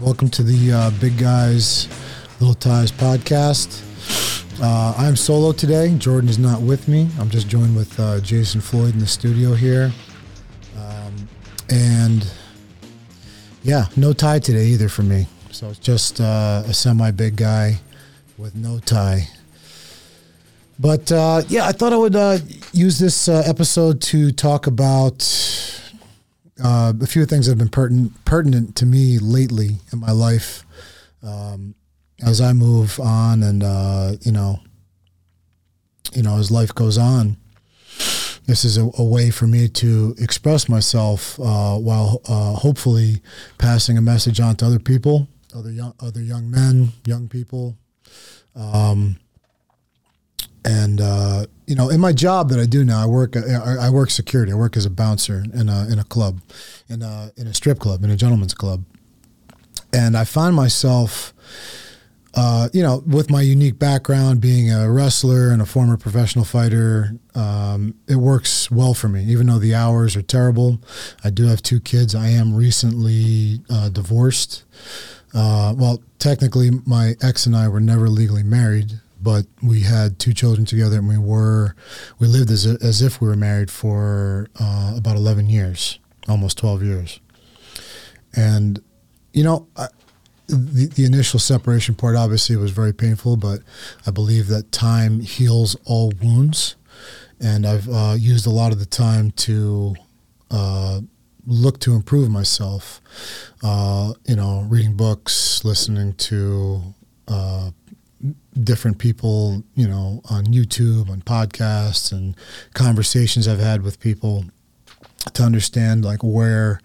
Welcome to the uh, Big Guys, Little Ties podcast. Uh, I'm solo today. Jordan is not with me. I'm just joined with uh, Jason Floyd in the studio here. Um, and yeah, no tie today either for me. So it's just uh, a semi big guy with no tie. But uh, yeah, I thought I would uh, use this episode to talk about uh, a few things that have been pertinent, pertinent to me lately in my life um, as I move on and, uh, you know, you know, as life goes on. This is a, a way for me to express myself uh, while uh, hopefully passing a message on to other people, other young, other young men, young people. Um, and uh, you know, in my job that I do now, I work I work security. I work as a bouncer in a in a club, in a in a strip club, in a gentleman's club, and I find myself. Uh, you know, with my unique background, being a wrestler and a former professional fighter, um, it works well for me. Even though the hours are terrible, I do have two kids. I am recently uh, divorced. Uh, well, technically, my ex and I were never legally married but we had two children together and we were we lived as, as if we were married for uh, about 11 years almost 12 years. And you know I, the, the initial separation part obviously was very painful but i believe that time heals all wounds. And i've uh, used a lot of the time to uh, look to improve myself uh, you know reading books listening to uh, different people, you know, on YouTube, on podcasts, and conversations I've had with people to understand like where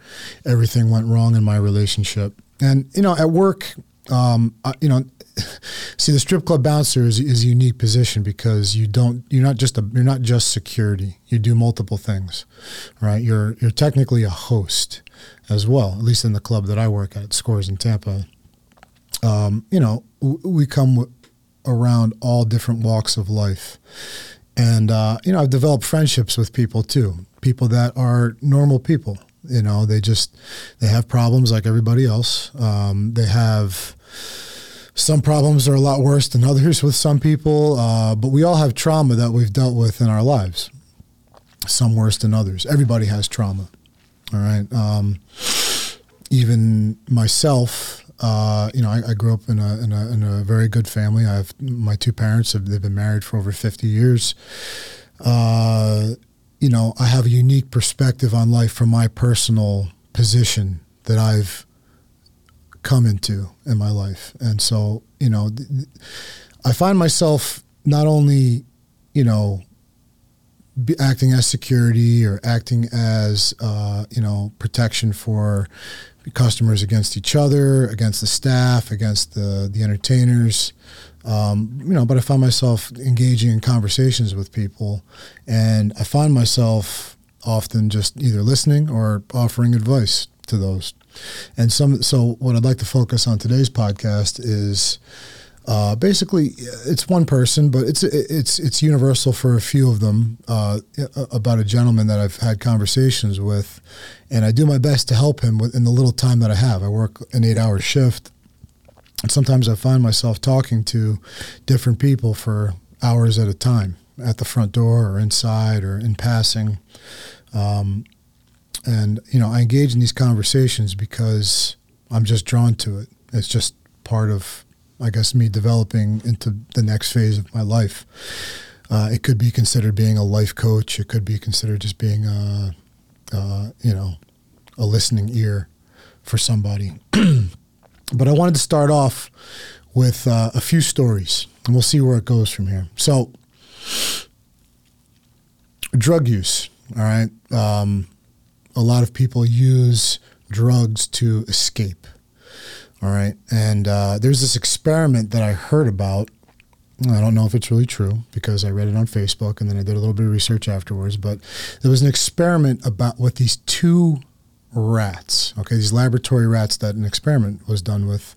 everything went wrong in my relationship. And you know, at work, um, I, you know, see the strip club bouncer is, is a unique position because you don't you're not just a you're not just security. You do multiple things, right? You're you're technically a host as well. At least in the club that I work at, Scores in Tampa. Um, you know, we come around all different walks of life. And, uh, you know, I've developed friendships with people too, people that are normal people. You know, they just, they have problems like everybody else. Um, they have, some problems are a lot worse than others with some people, uh, but we all have trauma that we've dealt with in our lives. Some worse than others. Everybody has trauma. All right. Um, even myself, uh, you know, I, I, grew up in a, in a, in a very good family. I have my two parents have they've been married for over fifty years. Uh, you know, I have a unique perspective on life from my personal position that I've come into in my life, and so you know, I find myself not only, you know, acting as security or acting as uh, you know protection for customers against each other, against the staff, against the the entertainers. Um, you know, but I find myself engaging in conversations with people, and I find myself often just either listening or offering advice to those. And some, so what I'd like to focus on today's podcast is uh, basically, it's one person, but it's it's it's universal for a few of them. Uh, about a gentleman that I've had conversations with, and I do my best to help him in the little time that I have. I work an eight-hour shift, and sometimes I find myself talking to different people for hours at a time at the front door or inside or in passing. Um, and you know, I engage in these conversations because I'm just drawn to it. It's just part of I guess, me developing into the next phase of my life. Uh, it could be considered being a life coach. It could be considered just being a, you know, a listening ear for somebody. but I wanted to start off with uh, a few stories, and we'll see where it goes from here. So, drug use. All right, um, a lot of people use drugs to escape. All right. And uh, there's this experiment that I heard about. I don't know if it's really true because I read it on Facebook and then I did a little bit of research afterwards. But there was an experiment about with these two rats. Okay, these laboratory rats that an experiment was done with,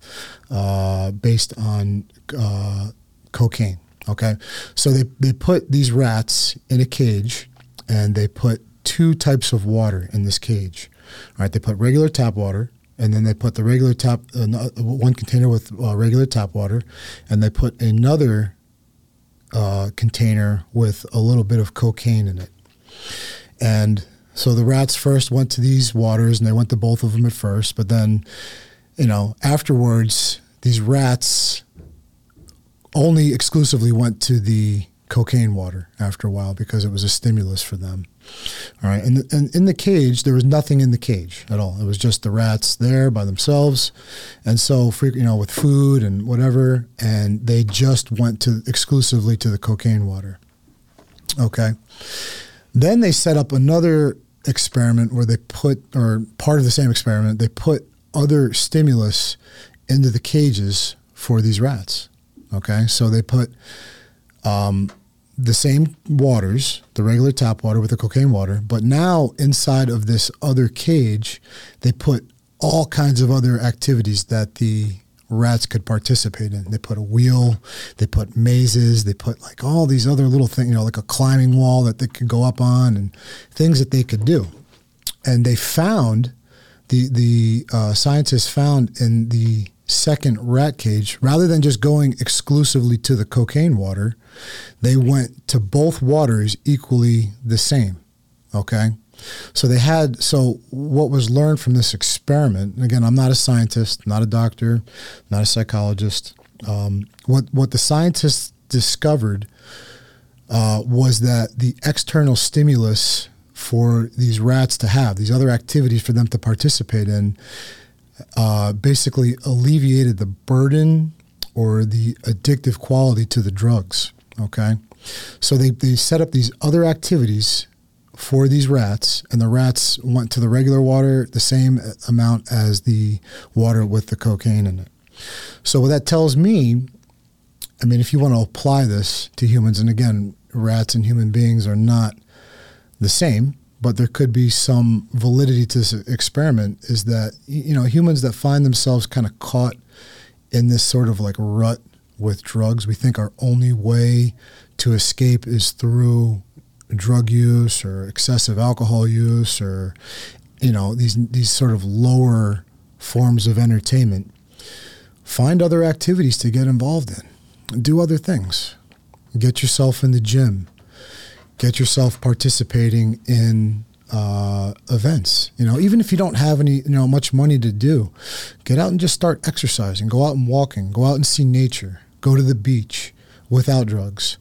uh, based on uh, cocaine. Okay, so they they put these rats in a cage, and they put two types of water in this cage. All right, they put regular tap water and then they put the regular tap uh, one container with uh, regular tap water, and they put another uh, container with a little bit of cocaine in it. And so the rats first went to these waters, and they went to both of them at first, but then, you know, afterwards, these rats only exclusively went to the cocaine water after a while because it was a stimulus for them. All right, and, and in the cage there was nothing in the cage at all. It was just the rats there by themselves, and so you know with food and whatever, and they just went to exclusively to the cocaine water. Okay, then they set up another experiment where they put, or part of the same experiment, they put other stimulus into the cages for these rats. Okay, so they put um, the same waters, the regular tap water with the cocaine water, but now inside of this other cage, they put all kinds of other activities that the rats could participate in. They put a wheel, they put mazes, they put like all these other little things, you know, like a climbing wall that they could go up on and things that they could do. And they found the the uh, scientists found in the second rat cage, rather than just going exclusively to the cocaine water, they went to both waters equally the same. Okay. So they had, so what was learned from this experiment, again, I'm not a scientist, not a doctor, not a psychologist. Um, what, what the scientists discovered uh, was that the external stimulus for these rats to have, these other activities for them to participate in, uh, basically alleviated the burden or the addictive quality to the drugs. Okay. So they, they set up these other activities for these rats, and the rats went to the regular water the same amount as the water with the cocaine in it. So, what that tells me, I mean, if you want to apply this to humans, and again, rats and human beings are not the same, but there could be some validity to this experiment is that you know humans that find themselves kind of caught in this sort of like rut with drugs we think our only way to escape is through drug use or excessive alcohol use or you know these these sort of lower forms of entertainment. Find other activities to get involved in. Do other things. Get yourself in the gym get yourself participating in uh, events. You know, even if you don't have any, you know, much money to do, get out and just start exercising. Go out and walking. Go out and see nature. Go to the beach without drugs.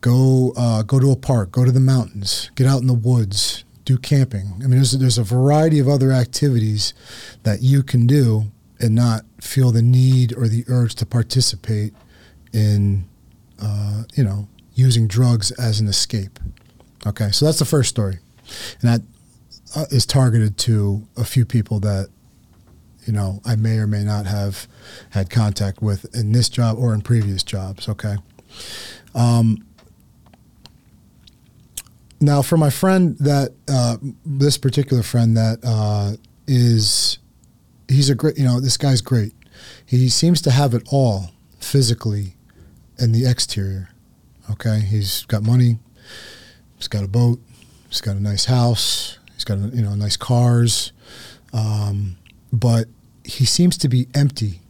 Go uh, go to a park. Go to the mountains. Get out in the woods. Do camping. I mean, there's there's a variety of other activities that you can do and not feel the need or the urge to participate in, uh, you know, using drugs as an escape. Okay, so that's the first story, and that uh, is targeted to a few people that you know I may or may not have had contact with in this job or in previous jobs. Okay. Um, now, for my friend that uh, this particular friend that uh, is, he's a great. You know, this guy's great. He seems to have it all physically and the exterior. Okay, he's got money, he's got a boat, he's got a nice house, he's got you know nice cars, um, but he seems to be empty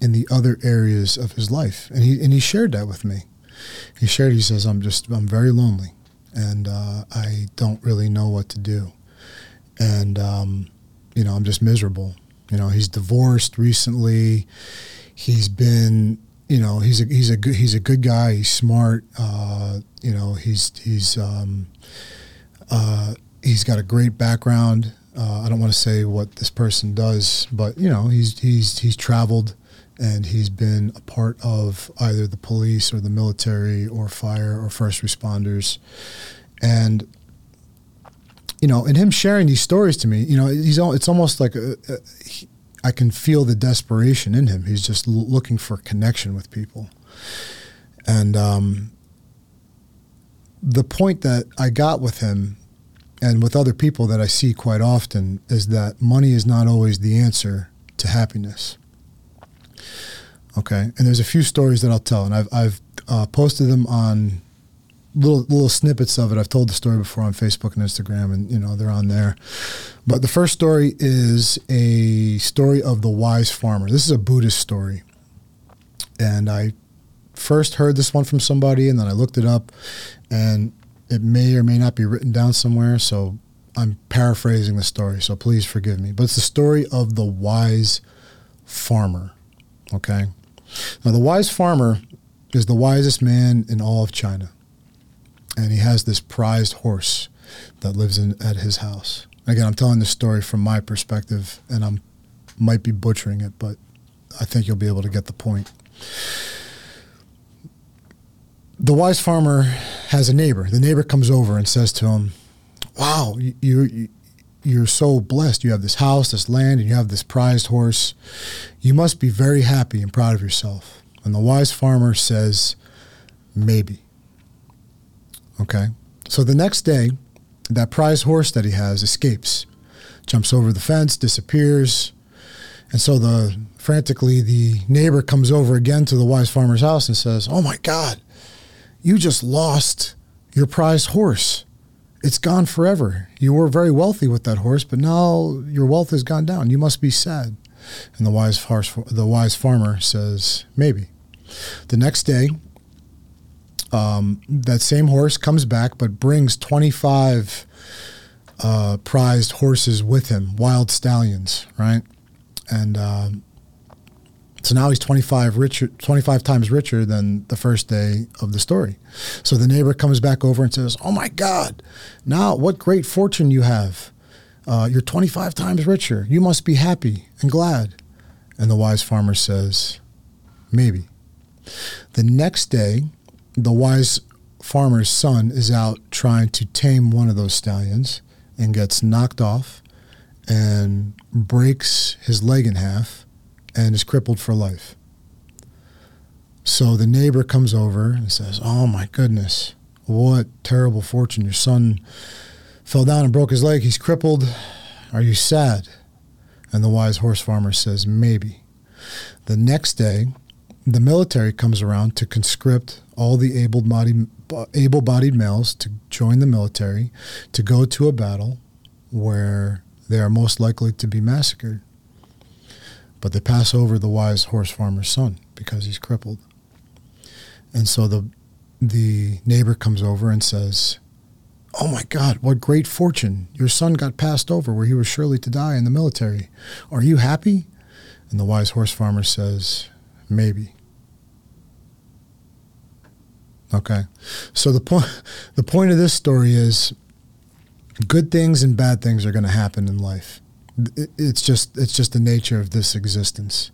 in the other areas of his life, and he and he shared that with me. He shared. He says, "I'm just I'm very lonely, and uh, I don't really know what to do, and um, you know I'm just miserable. You know he's divorced recently. He's been you know he's a he's a good he's a good guy. He's smart. Uh, you know he's he's um, uh, he's got a great background. Uh, I don't want to say what this person does, but you know he's he's he's traveled and he's been a part of either the police or the military or fire or first responders, and you know, and him sharing these stories to me, you know, he's it's almost like a, a, he, I can feel the desperation in him. He's just l- looking for connection with people. And um, the point that I got with him and with other people that I see quite often is that money is not always the answer to happiness. Okay, and there's a few stories that I'll tell, and I've I've uh, posted them on little little snippets of it. I've told the story before on Facebook and Instagram, and you know they're on there. But the first story is a story of the wise farmer. This is a Buddhist story. And I first heard this one from somebody and then I looked it up and it may or may not be written down somewhere. So I'm paraphrasing the story. So please forgive me. But it's the story of the wise farmer. Okay. Now, the wise farmer is the wisest man in all of China. And he has this prized horse that lives in, at his house. Again, I'm telling this story from my perspective, and I'm might be butchering it, but I think you'll be able to get the point. The wise farmer has a neighbor. The neighbor comes over and says to him, "Wow, you, you you're so blessed. You have this house, this land, and you have this prized horse. You must be very happy and proud of yourself." And the wise farmer says, "Maybe." Okay. So the next day, that prize horse that he has escapes, jumps over the fence, disappears. And so the frantically the neighbor comes over again to the wise farmer's house and says, "Oh my god, you just lost your prized horse. It's gone forever. You were very wealthy with that horse, but now your wealth has gone down. You must be sad." And the wise horse, the wise farmer says, "Maybe." The next day, um, that same horse comes back, but brings 25 uh, prized horses with him, wild stallions, right? And um, so now he's 25 richer, 25 times richer than the first day of the story. So the neighbor comes back over and says, "Oh my God! Now what great fortune you have! Uh, you're 25 times richer. You must be happy and glad." And the wise farmer says, "Maybe." The next day, the wise farmer's son is out trying to tame one of those stallions and gets knocked off and breaks his leg in half and is crippled for life. So the neighbor comes over and says, Oh my goodness, what terrible fortune. Your son fell down and broke his leg. He's crippled. Are you sad? And the wise horse farmer says, Maybe. The next day, the military comes around to conscript all the able-bodied, able-bodied males to join the military to go to a battle where they are most likely to be massacred. But they pass over the wise horse farmer's son because he's crippled. And so the the neighbor comes over and says, Oh my God, what great fortune. Your son got passed over where he was surely to die in the military. Are you happy? And the wise horse farmer says, Maybe. Okay. So the point the point of this story is good things and bad things are going to happen in life. It's just it's just the nature of this existence.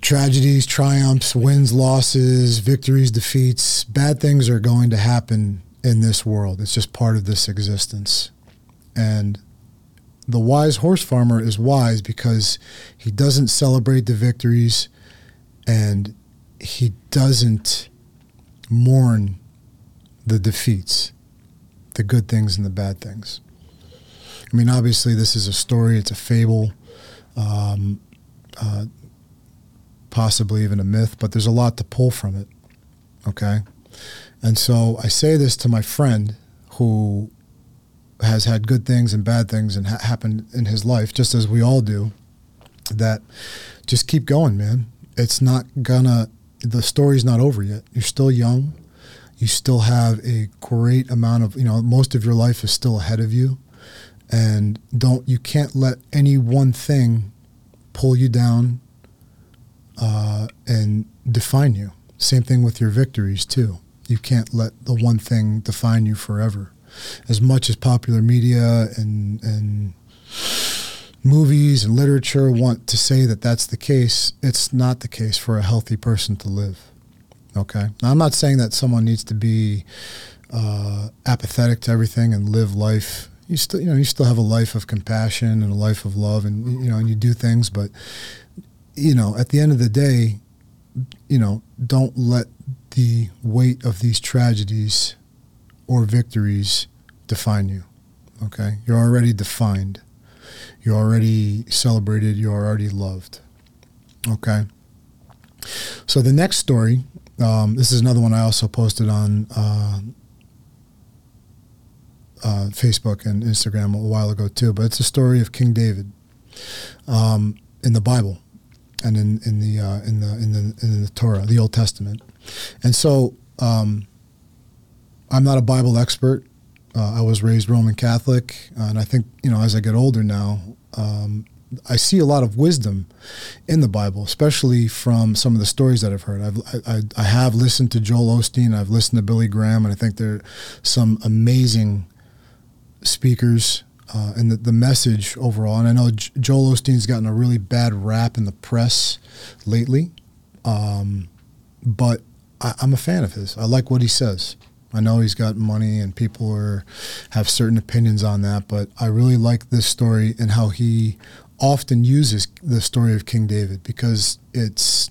Tragedies, triumphs, wins, losses, victories, defeats, bad things are going to happen in this world. It's just part of this existence. And the wise horse farmer is wise because he doesn't celebrate the victories and he doesn't mourn the defeats, the good things and the bad things. I mean, obviously, this is a story, it's a fable, um, uh, possibly even a myth, but there's a lot to pull from it. Okay? And so I say this to my friend who has had good things and bad things and ha- happened in his life, just as we all do, that just keep going, man. It's not gonna the story's not over yet. You're still young. You still have a great amount of, you know, most of your life is still ahead of you. And don't, you can't let any one thing pull you down uh, and define you. Same thing with your victories, too. You can't let the one thing define you forever. As much as popular media and, and, movies and literature want to say that that's the case, it's not the case for a healthy person to live. Okay. Now, I'm not saying that someone needs to be uh, apathetic to everything and live life. You still, you know, you still have a life of compassion and a life of love, and you know, and you do things. But you know, at the end of the day, you know, don't let the weight of these tragedies or victories define you. Okay, you're already defined. You're already celebrated. You're already loved. Okay. So the next story, um, this is another one I also posted on uh, uh, Facebook and Instagram a while ago too. But it's a story of King David um, in the Bible and in, in the uh, in the in the in the Torah, the Old Testament. And so um, I'm not a Bible expert. Uh, I was raised Roman Catholic, and I think you know as I get older now, um, I see a lot of wisdom in the Bible, especially from some of the stories that I've heard. I've, I, I have listened to Joel Osteen, I've listened to Billy Graham, and I think there are some amazing speakers uh, and the, the message overall. And I know J- Joel Osteen's gotten a really bad rap in the press lately, um, but I, I'm a fan of his. I like what he says. I know he's got money and people are have certain opinions on that, but I really like this story and how he often uses the story of King David because it's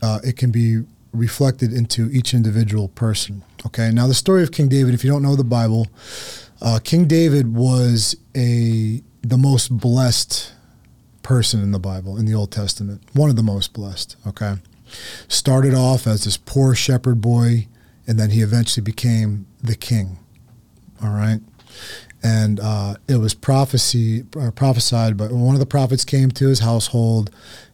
uh, it can be reflected into each individual person. Okay, now the story of King David, if you don't know the Bible, uh, King David was a the most blessed person in the Bible in the Old Testament, one of the most blessed. Okay, started off as this poor shepherd boy, and then he eventually became the king. All right, and uh, it was prophecy uh, prophesied. But one of the prophets came to his household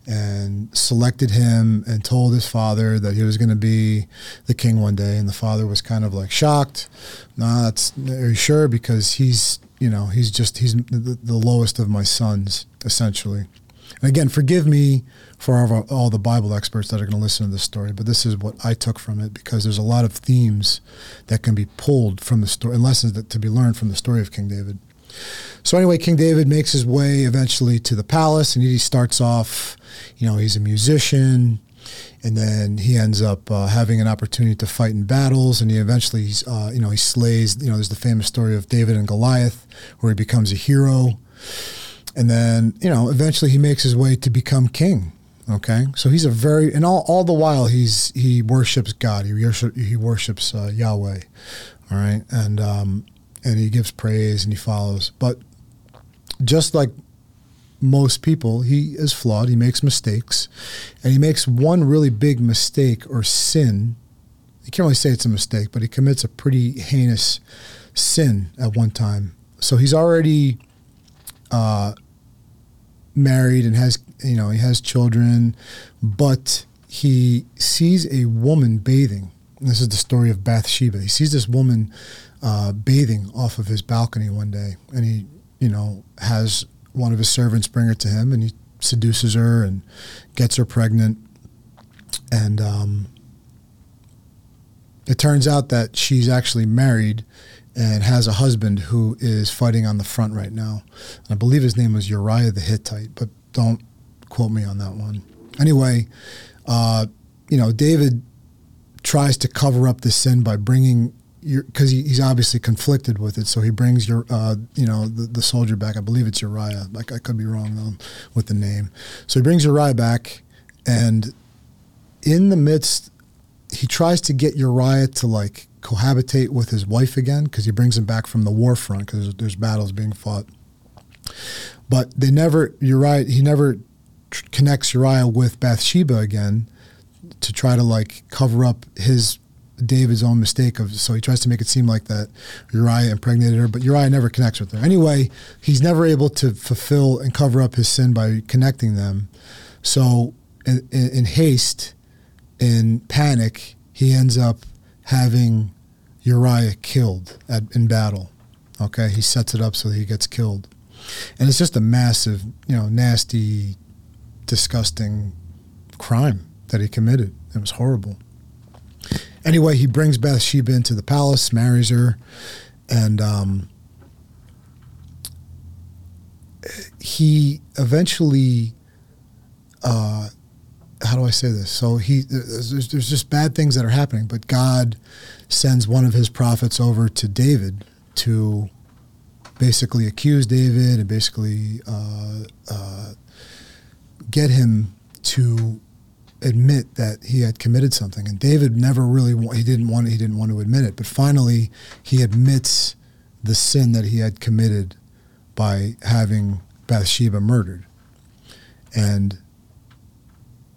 and selected him and told his father that he was going to be the king one day. And the father was kind of like shocked. No, that's are you sure? Because he's you know he's just he's the, the lowest of my sons essentially. And again, forgive me for all, all the Bible experts that are going to listen to this story, but this is what I took from it because there's a lot of themes that can be pulled from the story and lessons that to be learned from the story of King David. So anyway, King David makes his way eventually to the palace, and he starts off, you know, he's a musician, and then he ends up uh, having an opportunity to fight in battles, and he eventually, uh, you know, he slays. You know, there's the famous story of David and Goliath, where he becomes a hero, and then you know, eventually he makes his way to become king. Okay, so he's a very and all all the while he's he worships God. He he worships uh, Yahweh. All right, and um, and he gives praise and he follows. But just like most people, he is flawed. He makes mistakes, and he makes one really big mistake or sin. You can't really say it's a mistake, but he commits a pretty heinous sin at one time. So he's already uh, married and has you know he has children, but he sees a woman bathing. This is the story of Bathsheba. He sees this woman uh, bathing off of his balcony one day, and he you know has one of his servants bring her to him, and he seduces her and gets her pregnant, and um, it turns out that she's actually married and has a husband who is fighting on the front right now. I believe his name was Uriah the Hittite, but don't quote me on that one. Anyway, uh, you know, David tries to cover up the sin by bringing because he, he's obviously conflicted with it, so he brings your, uh, you know, the, the, soldier back. I believe it's Uriah. Like I could be wrong though with the name. So he brings Uriah back, and in the midst, he tries to get Uriah to like cohabitate with his wife again because he brings him back from the war front because there's, there's, battles being fought. But they never Uriah he never tr- connects Uriah with Bathsheba again to try to like cover up his David's own mistake of so he tries to make it seem like that Uriah impregnated her, but Uriah never connects with her. Anyway, he's never able to fulfill and cover up his sin by connecting them. So in, in, in haste, in panic, he ends up having Uriah killed at, in battle. Okay, he sets it up so he gets killed, and it's just a massive, you know, nasty, disgusting crime that he committed. It was horrible. Anyway, he brings Bathsheba into the palace, marries her, and um, he eventually. Uh, how do I say this? So he there's, there's just bad things that are happening, but God sends one of his prophets over to David to basically accuse David and basically uh, uh, get him to admit that he had committed something. And David never really he didn't want he didn't want to admit it, but finally he admits the sin that he had committed by having Bathsheba murdered. And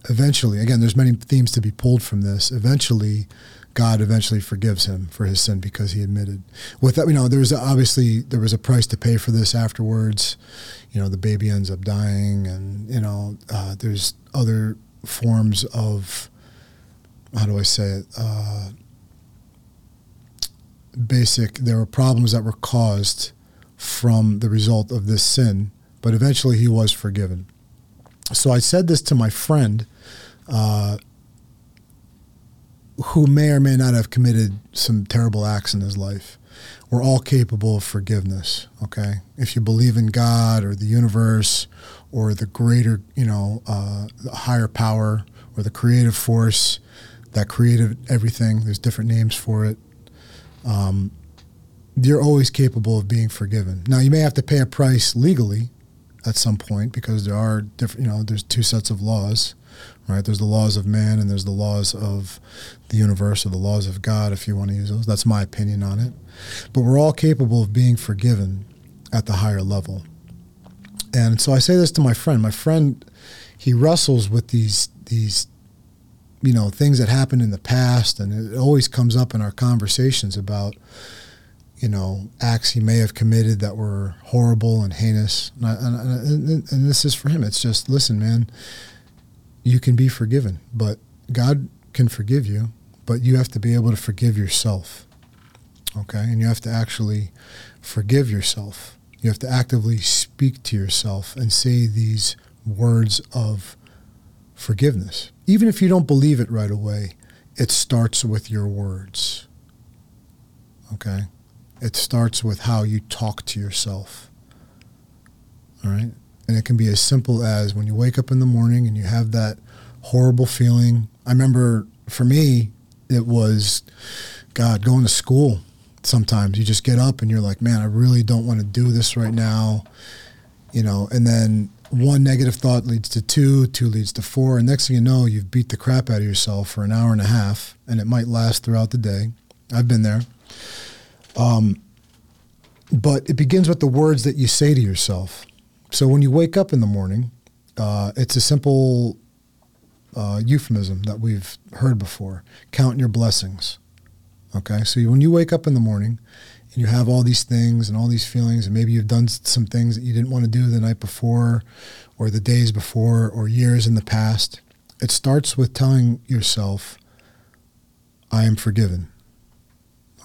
eventually, again, there's many themes to be pulled from this. Eventually, God eventually forgives him for his sin because he admitted. With that, you know, there was obviously there was a price to pay for this afterwards. You know, the baby ends up dying, and you know, uh, there's other forms of how do I say it? Uh, basic. There were problems that were caused from the result of this sin, but eventually he was forgiven. So I said this to my friend. Uh, who may or may not have committed some terrible acts in his life. We're all capable of forgiveness, okay? If you believe in God or the universe or the greater, you know, uh, higher power or the creative force that created everything, there's different names for it. Um, you're always capable of being forgiven. Now, you may have to pay a price legally at some point because there are different, you know, there's two sets of laws right? There's the laws of man and there's the laws of the universe or the laws of God, if you want to use those. That's my opinion on it. But we're all capable of being forgiven at the higher level. And so I say this to my friend. My friend, he wrestles with these these you know things that happened in the past, and it always comes up in our conversations about you know acts he may have committed that were horrible and heinous. And, I, and, and, and this is for him. It's just listen, man you can be forgiven. But God can forgive you, but you have to be able to forgive yourself. Okay? And you have to actually forgive yourself. You have to actively speak to yourself and say these words of forgiveness. Even if you don't believe it right away, it starts with your words. Okay? It starts with how you talk to yourself. All right? And it can be as simple as when you wake up in the morning and you have that horrible feeling. I remember for me, it was, God, going to school. Sometimes you just get up and you're like, man, I really don't want to do this right now. You know, and then one negative thought leads to two, two leads to four. And next thing you know, you've beat the crap out of yourself for an hour and a half, and it might last throughout the day. I've been there. Um, but it begins with the words that you say to yourself. So when you wake up in the morning, uh, it's a simple uh, euphemism that we've heard before. Count your blessings. Okay, so when you wake up in the morning and you have all these things and all these feelings, and maybe you've done some things that you didn't want to do the night before, or the days before, or years in the past, it starts with telling yourself, I am forgiven.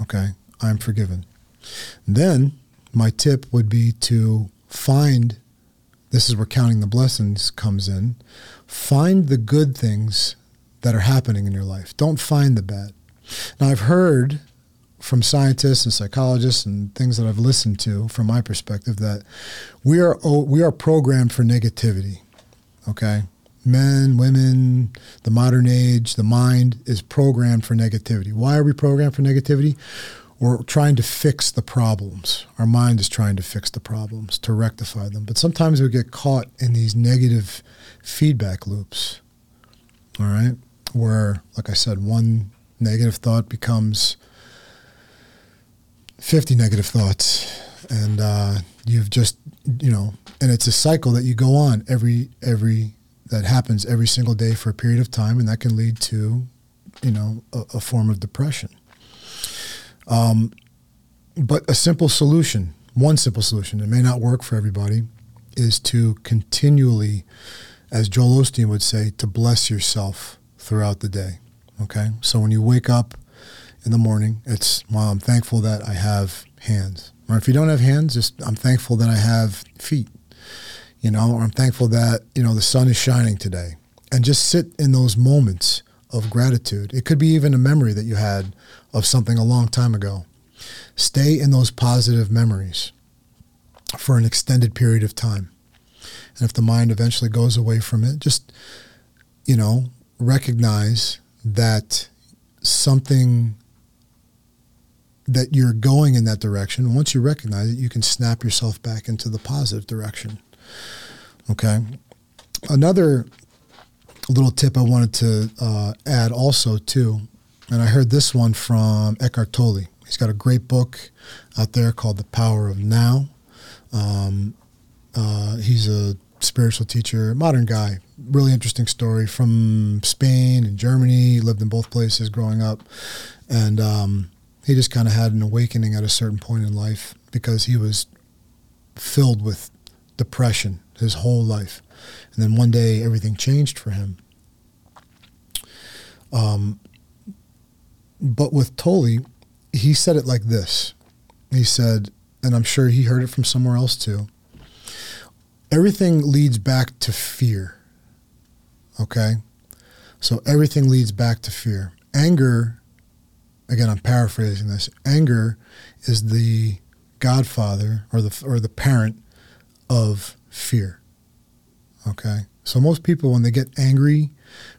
Okay, I am forgiven. then my tip would be to find this is where counting the blessings comes in. Find the good things that are happening in your life. Don't find the bad. Now, I've heard from scientists and psychologists and things that I've listened to from my perspective that we are we are programmed for negativity. Okay? Men, women, the modern age, the mind is programmed for negativity. Why are we programmed for negativity? We're trying to fix the problems. Our mind is trying to fix the problems, to rectify them. But sometimes we get caught in these negative feedback loops. All right? Where, like I said, one negative thought becomes 50 negative thoughts. And uh, you've just, you know, and it's a cycle that you go on every, every, that happens every single day for a period of time. And that can lead to, you know, a, a form of depression. Um, but a simple solution, one simple solution, it may not work for everybody, is to continually, as Joel Osteen would say, to bless yourself throughout the day. Okay? So when you wake up in the morning, it's, well, I'm thankful that I have hands. Or if you don't have hands, just I'm thankful that I have feet. You know, or I'm thankful that, you know, the sun is shining today. And just sit in those moments of gratitude. It could be even a memory that you had of something a long time ago. Stay in those positive memories for an extended period of time. And if the mind eventually goes away from it, just, you know, recognize that something that you're going in that direction. Once you recognize it, you can snap yourself back into the positive direction. Okay. Another little tip I wanted to uh, add also too, and I heard this one from Eckhart Tolle. He's got a great book out there called The Power of Now. Um, uh, he's a spiritual teacher, modern guy. Really interesting story from Spain and Germany. Lived in both places growing up, and um, he just kind of had an awakening at a certain point in life because he was filled with depression his whole life, and then one day everything changed for him. Um, but with Tolle, he said it like this. He said, and I'm sure he heard it from somewhere else too. Everything leads back to fear. Okay? So everything leads back to fear. Anger, again, I'm paraphrasing this. Anger is the godfather or the or the parent of fear. Okay? So most people when they get angry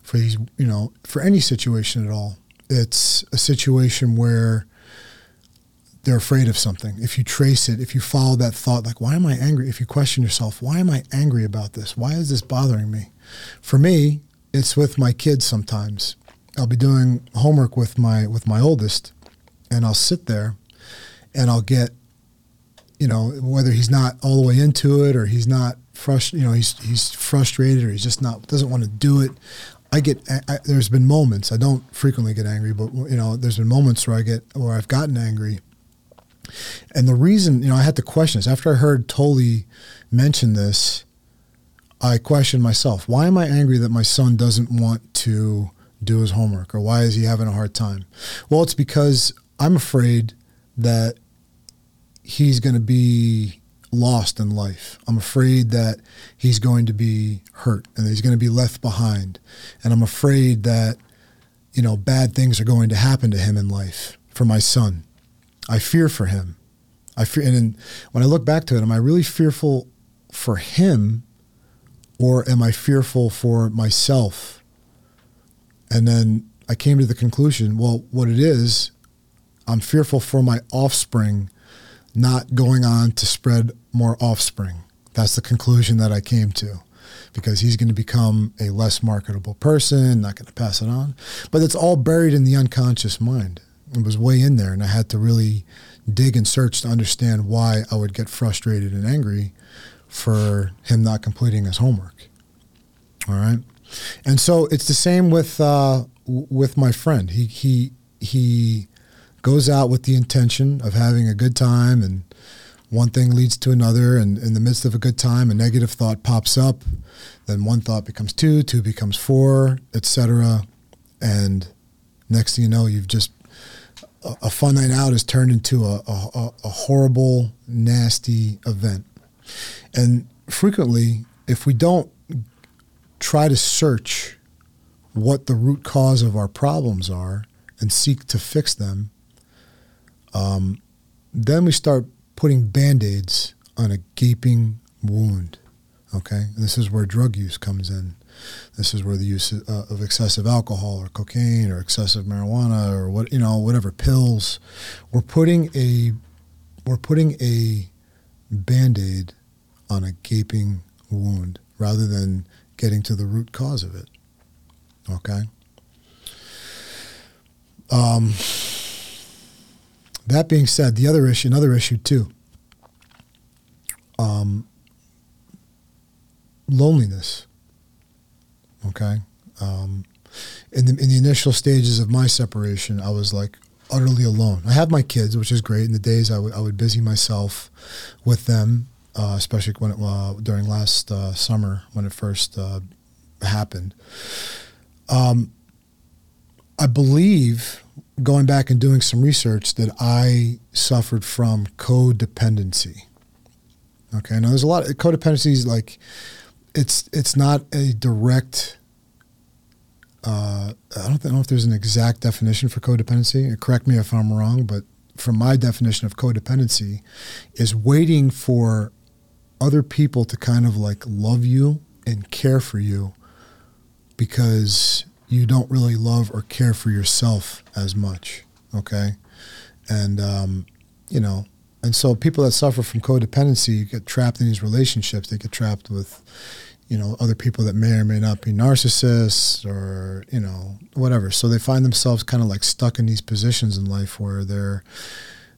for these, you know, for any situation at all, it's a situation where they're afraid of something. If you trace it, if you follow that thought, like, why am I angry? If you question yourself, why am I angry about this? Why is this bothering me? For me, it's with my kids sometimes. I'll be doing homework with my with my oldest, and I'll sit there, and I'll get, you know, whether he's not all the way into it or he's not frustrated, you know, he's he's frustrated or he's just not doesn't want to do it. I get I, there's been moments I don't frequently get angry, but you know, there's been moments where I get where I've gotten angry and the reason, you know, I had to question this. After I heard Tolle mention this, I questioned myself. Why am I angry that my son doesn't want to do his homework? Or why is he having a hard time? Well, it's because I'm afraid that he's going to be lost in life. I'm afraid that he's going to be hurt and he's going to be left behind. And I'm afraid that, you know, bad things are going to happen to him in life for my son. I fear for him. I fear, and when I look back to it, am I really fearful for him, or am I fearful for myself? And then I came to the conclusion, well, what it is, I'm fearful for my offspring not going on to spread more offspring. That's the conclusion that I came to because he's going to become a less marketable person, not going to pass it on. But it's all buried in the unconscious mind it was way in there, and I had to really dig and search to understand why I would get frustrated and angry for him not completing his homework. All right, and so it's the same with uh, with my friend. He he he goes out with the intention of having a good time and one thing leads to another and in the midst of a good time a negative thought pops up then one thought becomes two two becomes four etc and next thing you know you've just a fun night out has turned into a, a, a, horrible, nasty event. And frequently, if we don't try to search what the root cause of our problems are and seek to fix them, um, then we start putting band aids on a gaping wound. Okay? And this is where drug use comes in. This is where the use uh, of excessive alcohol or cocaine or excessive marijuana or what you know whatever pills. We're putting a we're putting a band-aid on a gaping wound rather than getting to the root cause of it. Okay. Um, that being said, the other issue, another issue too. Um, loneliness. Okay. Um, in the in the initial stages of my separation, I was like utterly alone. I have my kids, which is great. In the days I would I would busy myself with them, uh, especially when it, uh, during last uh, summer when it first uh, happened. Um, I believe going back and doing some research that I suffered from codependency. Okay, now there's a lot of codependency is like it's it's not a direct. Uh, I don't know if there's an exact definition for codependency. Correct me if I'm wrong, but from my definition of codependency, is waiting for other people to kind of like love you and care for you because you don't really love or care for yourself as much. Okay, and um, you know, and so people that suffer from codependency get trapped in these relationships. They get trapped with, you know, other people that may or may not be narcissists or, you know, whatever. So they find themselves kind of like stuck in these positions in life where they're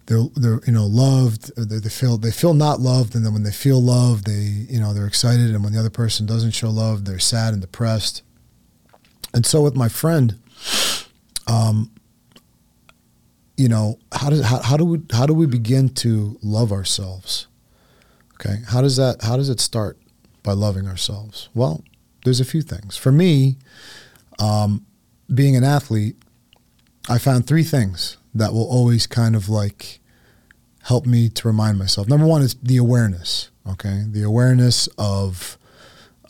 they're they're you know loved they, they feel they feel not loved and then when they feel loved they you know they're excited and when the other person doesn't show love they're sad and depressed and so with my friend um you know how does how, how do we how do we begin to love ourselves okay how does that how does it start by loving ourselves well there's a few things for me um, being an athlete i found three things that will always kind of like help me to remind myself. Number one is the awareness. Okay, the awareness of,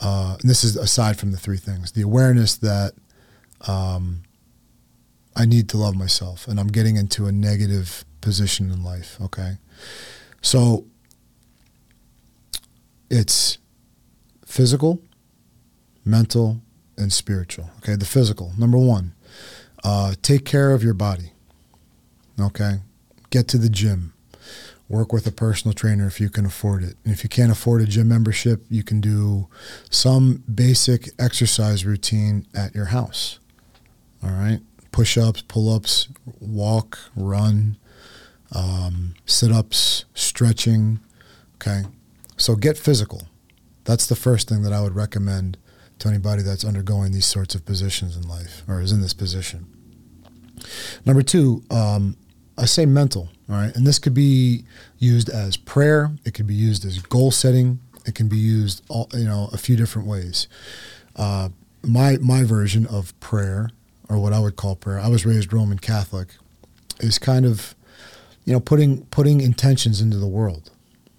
uh, and this is aside from the three things, the awareness that um, I need to love myself, and I'm getting into a negative position in life. Okay, so it's physical, mental, and spiritual. Okay, the physical. Number one, uh, take care of your body. Okay. Get to the gym. Work with a personal trainer if you can afford it. And if you can't afford a gym membership, you can do some basic exercise routine at your house. All right. Push ups, pull ups, walk, run, um, sit ups, stretching. Okay. So get physical. That's the first thing that I would recommend to anybody that's undergoing these sorts of positions in life or is in this position. Number two, um, I say mental, all right? And this could be used as prayer, it could be used as goal setting, it can be used all, you know, a few different ways. Uh, my my version of prayer or what I would call prayer, I was raised Roman Catholic, is kind of you know putting putting intentions into the world.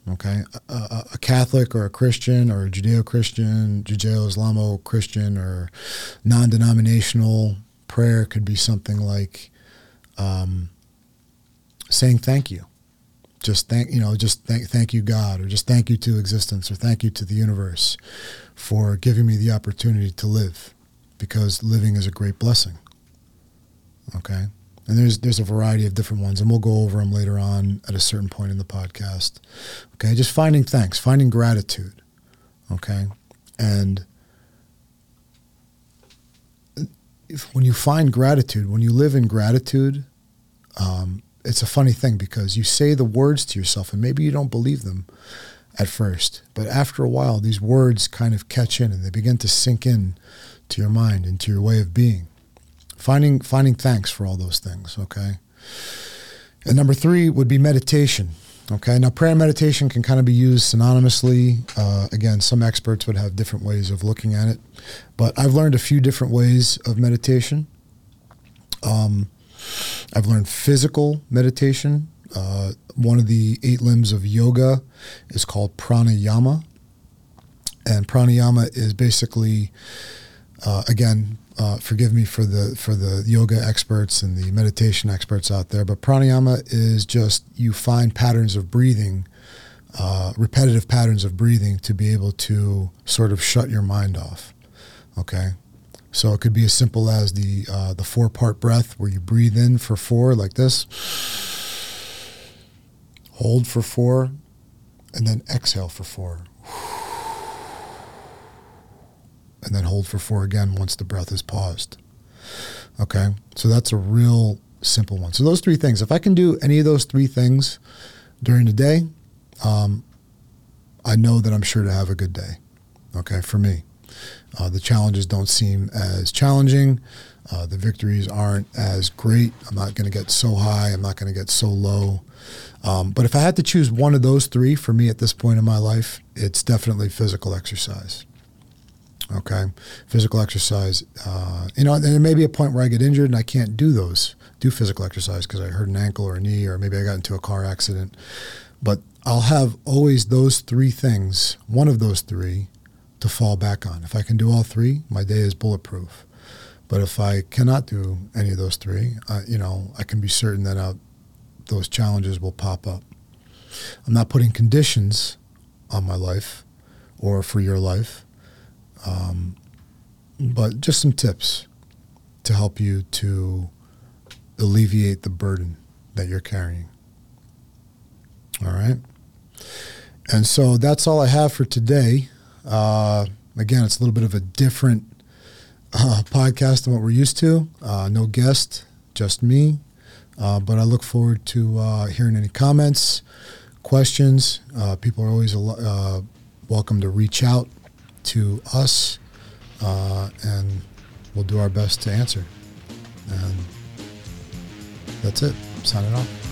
Okay, a, a, a Catholic or a Christian or a Judeo-Christian, Judeo-Islamo-Christian or non-denominational prayer could be something like um, saying thank you. Just thank you know, just thank thank you God, or just thank you to existence, or thank you to the universe for giving me the opportunity to live, because living is a great blessing. Okay, and there's there's a variety of different ones, and we'll go over them later on at a certain point in the podcast. Okay, just finding thanks, finding gratitude. Okay, and if, when you find gratitude, when you live in gratitude, um, it's a funny thing because you say the words to yourself and maybe you don't believe them at first, but after a while, these words kind of catch in and they begin to sink in to your mind and to your way of being. Finding finding thanks for all those things. Okay. And number three would be meditation. Okay. Now, prayer and meditation can kind of be used synonymously. Uh, again, some experts would have different ways of looking at it, but I've learned a few different ways of meditation. Um, I've learned physical meditation. Uh, one of the eight limbs of yoga is called pranayama. And pranayama is basically, uh, again, uh, forgive me for the for the yoga experts and the meditation experts out there, but pranayama is just you find patterns of breathing, uh, repetitive patterns of breathing to be able to sort of shut your mind off. Okay, so it could be as simple as the uh, the four part breath, where you breathe in for four, like this, hold for four, and then exhale for four, and then hold for four again once the breath is paused. Okay, so that's a real simple one. So those three things. If I can do any of those three things during the day, um, I know that I'm sure to have a good day. Okay, for me. Uh, the challenges don't seem as challenging. Uh, the victories aren't as great. I'm not going to get so high. I'm not going to get so low. Um, but if I had to choose one of those three for me at this point in my life, it's definitely physical exercise. Okay, physical exercise. Uh, you know, there may be a point where I get injured and I can't do those, do physical exercise because I hurt an ankle or a knee, or maybe I got into a car accident. But I'll have always those three things, one of those three, to fall back on. If I can do all three, my day is bulletproof. But if I cannot do any of those three, uh, you know, I can be certain that uh, those challenges will pop up. I'm not putting conditions on my life or for your life, um, but just some tips to help you to alleviate the burden that you're carrying. All right. And so that's all I have for today. Uh, again, it's a little bit of a different uh, podcast than what we're used to. Uh, no guest, just me. Uh, but I look forward to uh, hearing any comments, questions. Uh, people are always welcome to reach out to us, and we'll do our best to answer. And that's it. Signing off.